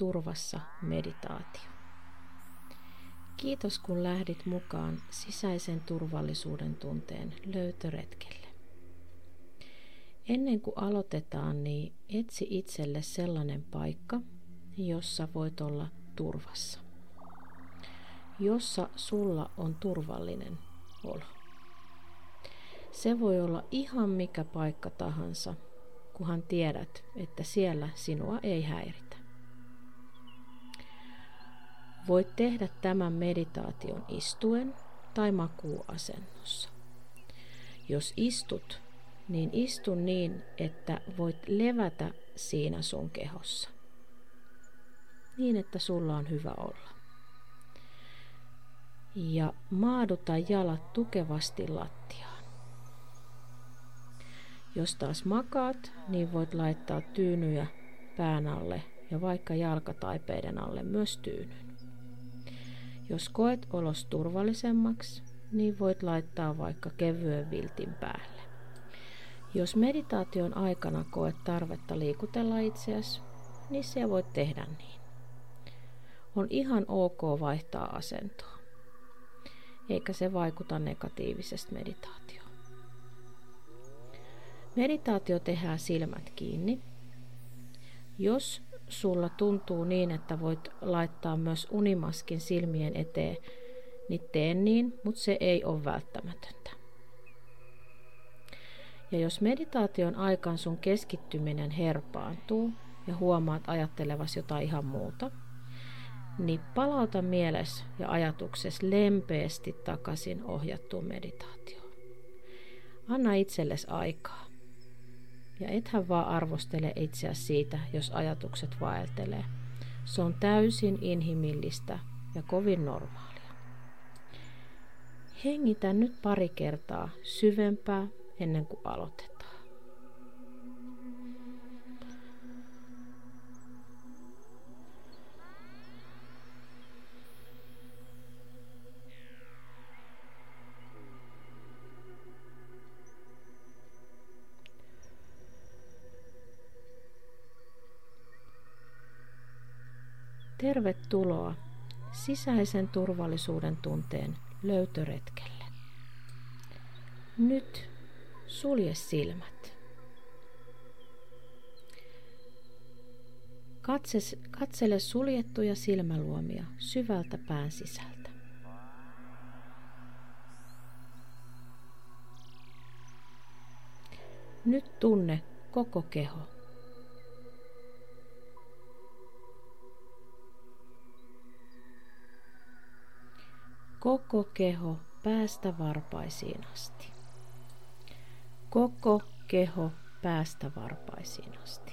turvassa meditaatio. Kiitos kun lähdit mukaan sisäisen turvallisuuden tunteen löytöretkelle. Ennen kuin aloitetaan, niin etsi itselle sellainen paikka, jossa voit olla turvassa. Jossa sulla on turvallinen olo. Se voi olla ihan mikä paikka tahansa, kunhan tiedät, että siellä sinua ei häiritä. Voit tehdä tämän meditaation istuen tai makuuasennossa. Jos istut, niin istu niin, että voit levätä siinä sun kehossa. Niin, että sulla on hyvä olla. Ja maaduta jalat tukevasti lattiaan. Jos taas makaat, niin voit laittaa tyynyjä pään alle ja vaikka jalkataipeiden alle myös tyynyn. Jos koet olos turvallisemmaksi, niin voit laittaa vaikka kevyen viltin päälle. Jos meditaation aikana koet tarvetta liikutella itseäsi, niin se voit tehdä niin. On ihan ok vaihtaa asentoa, eikä se vaikuta negatiivisesti meditaatioon. Meditaatio tehdään silmät kiinni. Jos sulla tuntuu niin, että voit laittaa myös unimaskin silmien eteen, niin tee niin, mutta se ei ole välttämätöntä. Ja jos meditaation aikaan sun keskittyminen herpaantuu ja huomaat ajattelevasi jotain ihan muuta, niin palauta mieles ja ajatuksesi lempeästi takaisin ohjattuun meditaatioon. Anna itsellesi aikaa. Ja ethän vaan arvostele itseäsi siitä, jos ajatukset vaeltelee. Se on täysin inhimillistä ja kovin normaalia. Hengitä nyt pari kertaa syvempää ennen kuin aloitetaan. Tervetuloa sisäisen turvallisuuden tunteen löytöretkelle. Nyt sulje silmät. Katses, katsele suljettuja silmäluomia syvältä pään sisältä. Nyt tunne koko keho. Koko keho päästä varpaisiin asti. Koko keho päästä varpaisiin asti.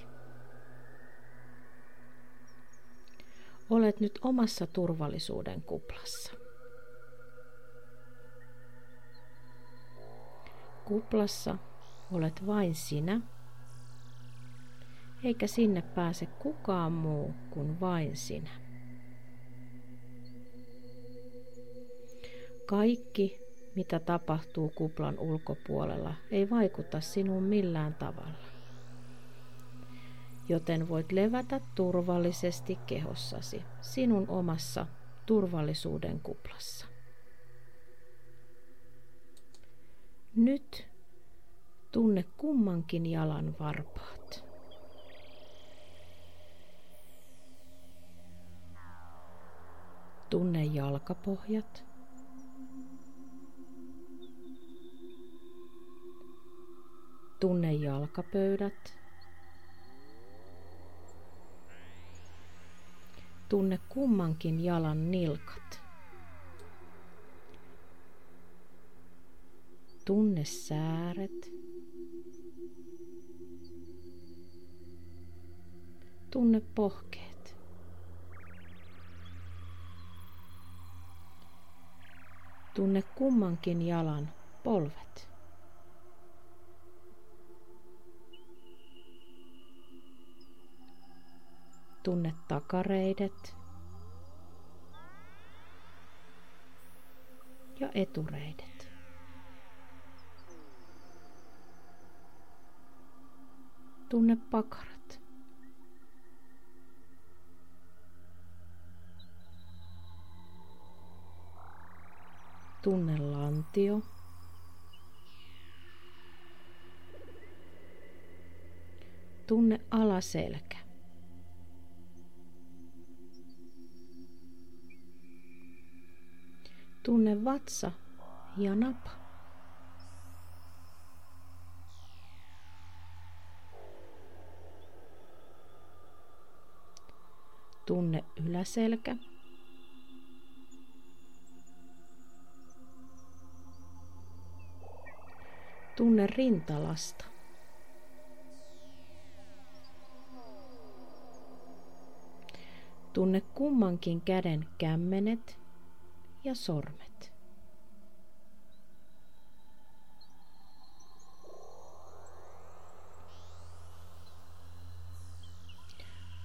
Olet nyt omassa turvallisuuden kuplassa. Kuplassa olet vain sinä, eikä sinne pääse kukaan muu kuin vain sinä. Kaikki, mitä tapahtuu kuplan ulkopuolella, ei vaikuta sinuun millään tavalla. Joten voit levätä turvallisesti kehossasi sinun omassa turvallisuuden kuplassa. Nyt tunne kummankin jalan varpaat. Tunne jalkapohjat. Tunne jalkapöydät. Tunne kummankin jalan nilkat. Tunne sääret. Tunne pohkeet. Tunne kummankin jalan polvet. Tunne takareidet ja etureidet. Tunne pakarat. Tunne lantio. Tunne alaselkä. Tunne vatsa ja napa. Tunne yläselkä. Tunne rintalasta. Tunne kummankin käden kämmenet ja sormet.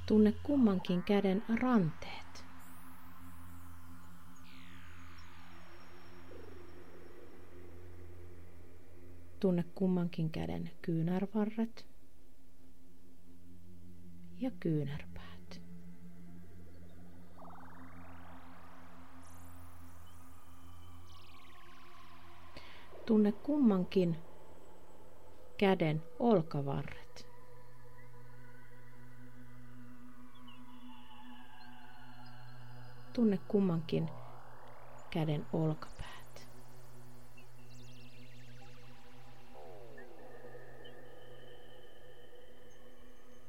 Tunne kummankin käden ranteet. Tunne kummankin käden kyynärvarret ja kyynärpäät. Tunne kummankin käden olkavarret. Tunne kummankin käden olkapäät.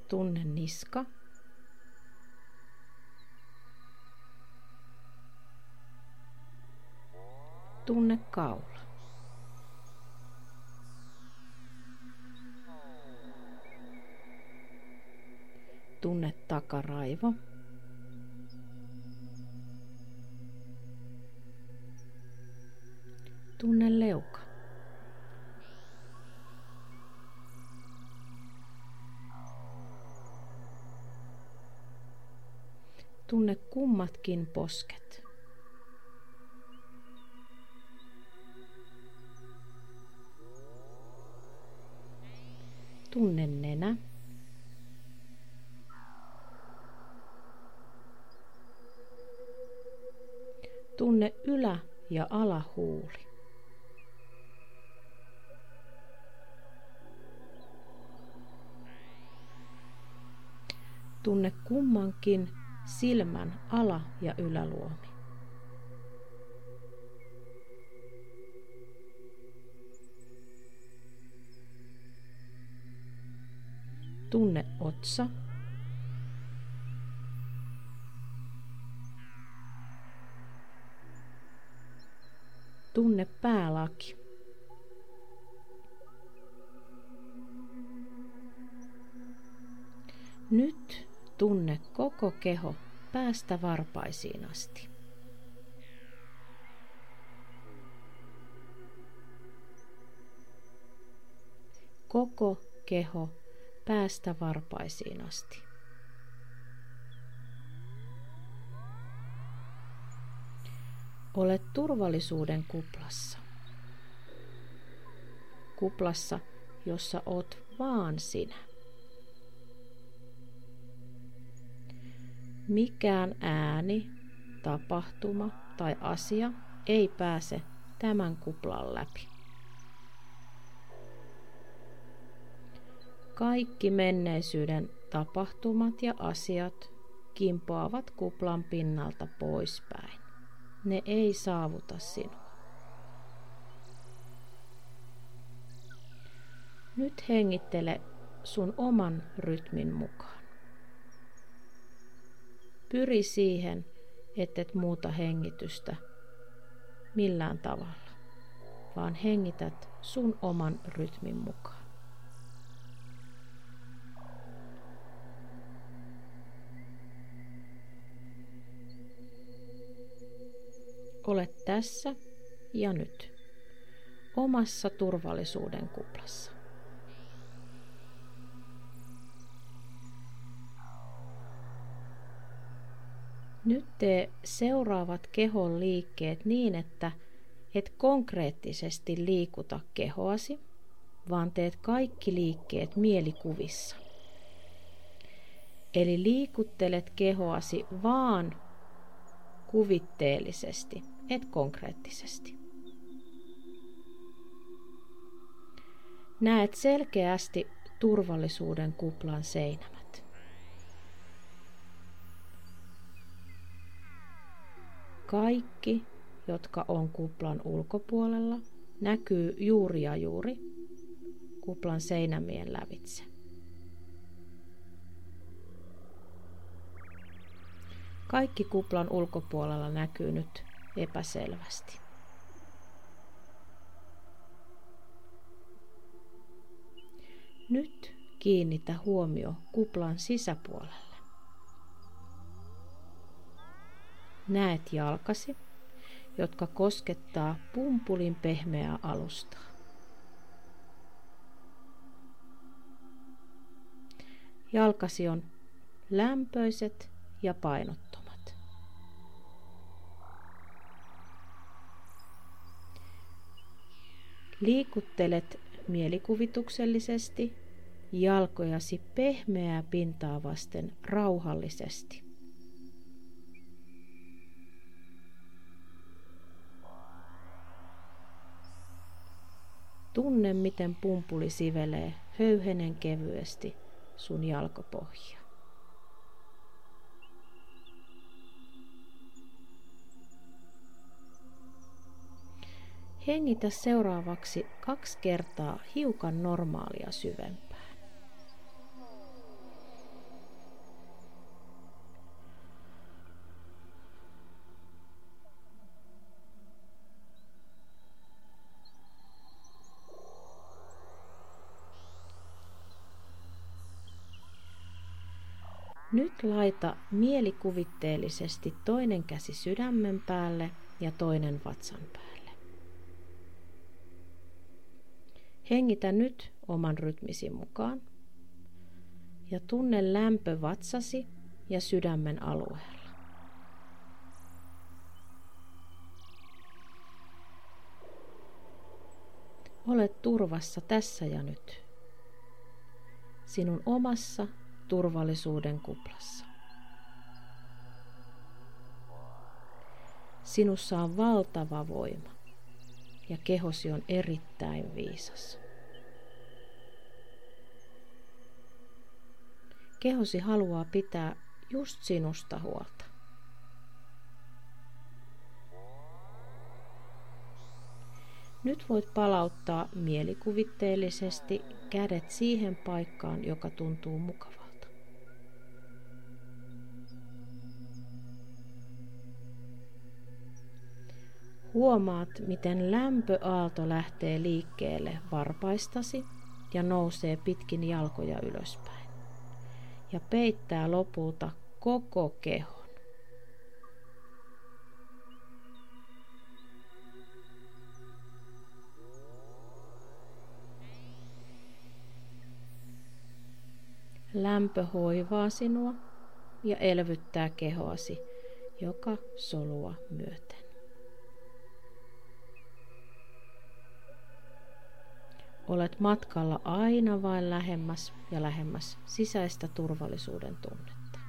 Tunne niska. Tunne kaula. Takaraivo. Tunne leuka. Tunne kummatkin posket. Tunne nenä. Tunne ylä- ja alahuuli. Tunne kummankin silmän ala- ja yläluomi. Tunne otsa. Tunne päälaki. Nyt tunne koko keho päästä varpaisiin asti. Koko keho päästä varpaisiin asti. Olet turvallisuuden kuplassa. Kuplassa, jossa oot vaan sinä. Mikään ääni, tapahtuma tai asia ei pääse tämän kuplan läpi. Kaikki menneisyyden tapahtumat ja asiat kimpoavat kuplan pinnalta poispäin. Ne ei saavuta sinua. Nyt hengittele sun oman rytmin mukaan. Pyri siihen, ettet muuta hengitystä millään tavalla, vaan hengität sun oman rytmin mukaan. Olet tässä ja nyt, omassa turvallisuuden kuplassa. Nyt tee seuraavat kehon liikkeet niin, että et konkreettisesti liikuta kehoasi, vaan teet kaikki liikkeet mielikuvissa. Eli liikuttelet kehoasi vaan kuvitteellisesti, et konkreettisesti. Näet selkeästi turvallisuuden kuplan seinämät. Kaikki, jotka on kuplan ulkopuolella, näkyy juuri ja juuri kuplan seinämien lävitse. Kaikki kuplan ulkopuolella näkyy nyt epäselvästi. Nyt kiinnitä huomio kuplan sisäpuolelle. Näet jalkasi, jotka koskettaa pumpulin pehmeää alustaa. Jalkasi on lämpöiset ja painottomat. Liikuttelet mielikuvituksellisesti jalkojasi pehmeää pintaa vasten rauhallisesti. Tunne, miten pumpuli sivelee höyhenen kevyesti sun jalkopohjaa. Hengitä seuraavaksi kaksi kertaa hiukan normaalia syvempää. Nyt laita mielikuvitteellisesti toinen käsi sydämen päälle ja toinen vatsan päälle. Hengitä nyt oman rytmisi mukaan ja tunne lämpö vatsasi ja sydämen alueella. Olet turvassa tässä ja nyt. Sinun omassa turvallisuuden kuplassa. Sinussa on valtava voima ja kehosi on erittäin viisas. Kehosi haluaa pitää just sinusta huolta. Nyt voit palauttaa mielikuvitteellisesti kädet siihen paikkaan, joka tuntuu mukavalta. Huomaat, miten lämpöaalto lähtee liikkeelle varpaistasi ja nousee pitkin jalkoja ylöspäin ja peittää lopulta koko kehon. Lämpö hoivaa sinua ja elvyttää kehoasi joka solua myöten. Olet matkalla aina vain lähemmäs ja lähemmäs sisäistä turvallisuuden tunnetta.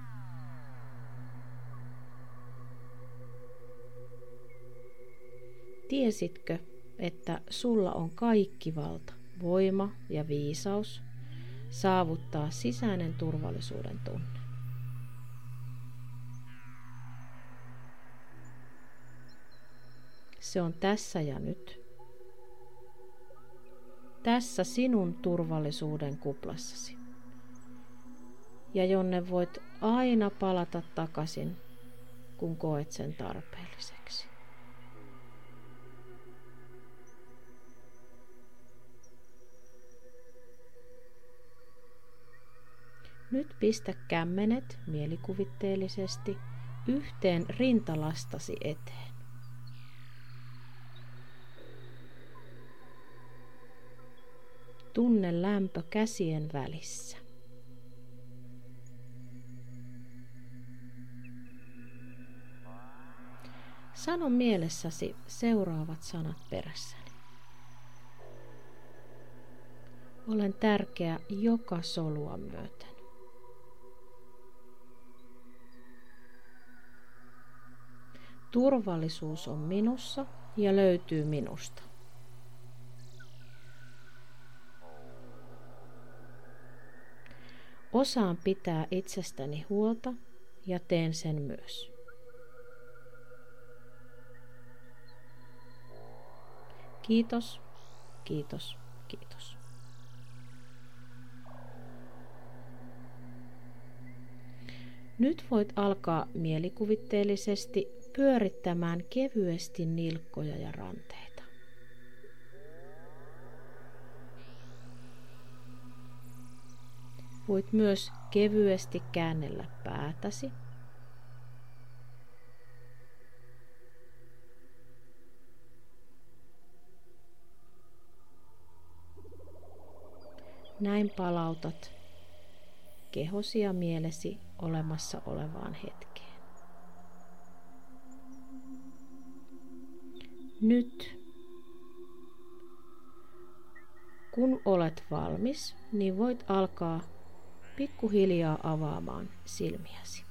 Tiesitkö, että sulla on kaikki valta, voima ja viisaus saavuttaa sisäinen turvallisuuden tunne? Se on tässä ja nyt tässä sinun turvallisuuden kuplassasi. Ja jonne voit aina palata takaisin, kun koet sen tarpeelliseksi. Nyt pistä kämmenet mielikuvitteellisesti yhteen rintalastasi eteen. Tunne lämpö käsien välissä. Sano mielessäsi seuraavat sanat perässäni. Olen tärkeä joka solua myöten. Turvallisuus on minussa ja löytyy minusta. Osaan pitää itsestäni huolta ja teen sen myös. Kiitos, kiitos, kiitos. Nyt voit alkaa mielikuvitteellisesti pyörittämään kevyesti nilkkoja ja ranteita. Voit myös kevyesti käännellä päätäsi. Näin palautat kehosi ja mielesi olemassa olevaan hetkeen. Nyt, kun olet valmis, niin voit alkaa pikkuhiljaa avaamaan silmiäsi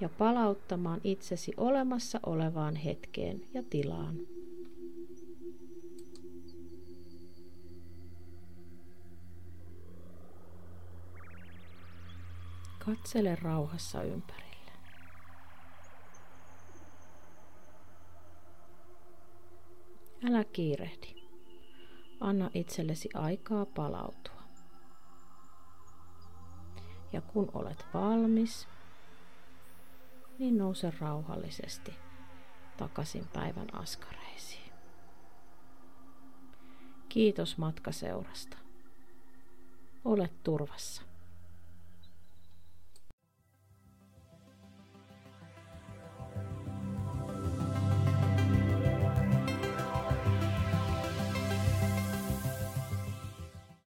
ja palauttamaan itsesi olemassa olevaan hetkeen ja tilaan. Katsele rauhassa ympärille. Älä kiirehdi. Anna itsellesi aikaa palautua. Ja kun olet valmis, niin nouse rauhallisesti takaisin päivän askareisiin. Kiitos matkaseurasta. Olet turvassa.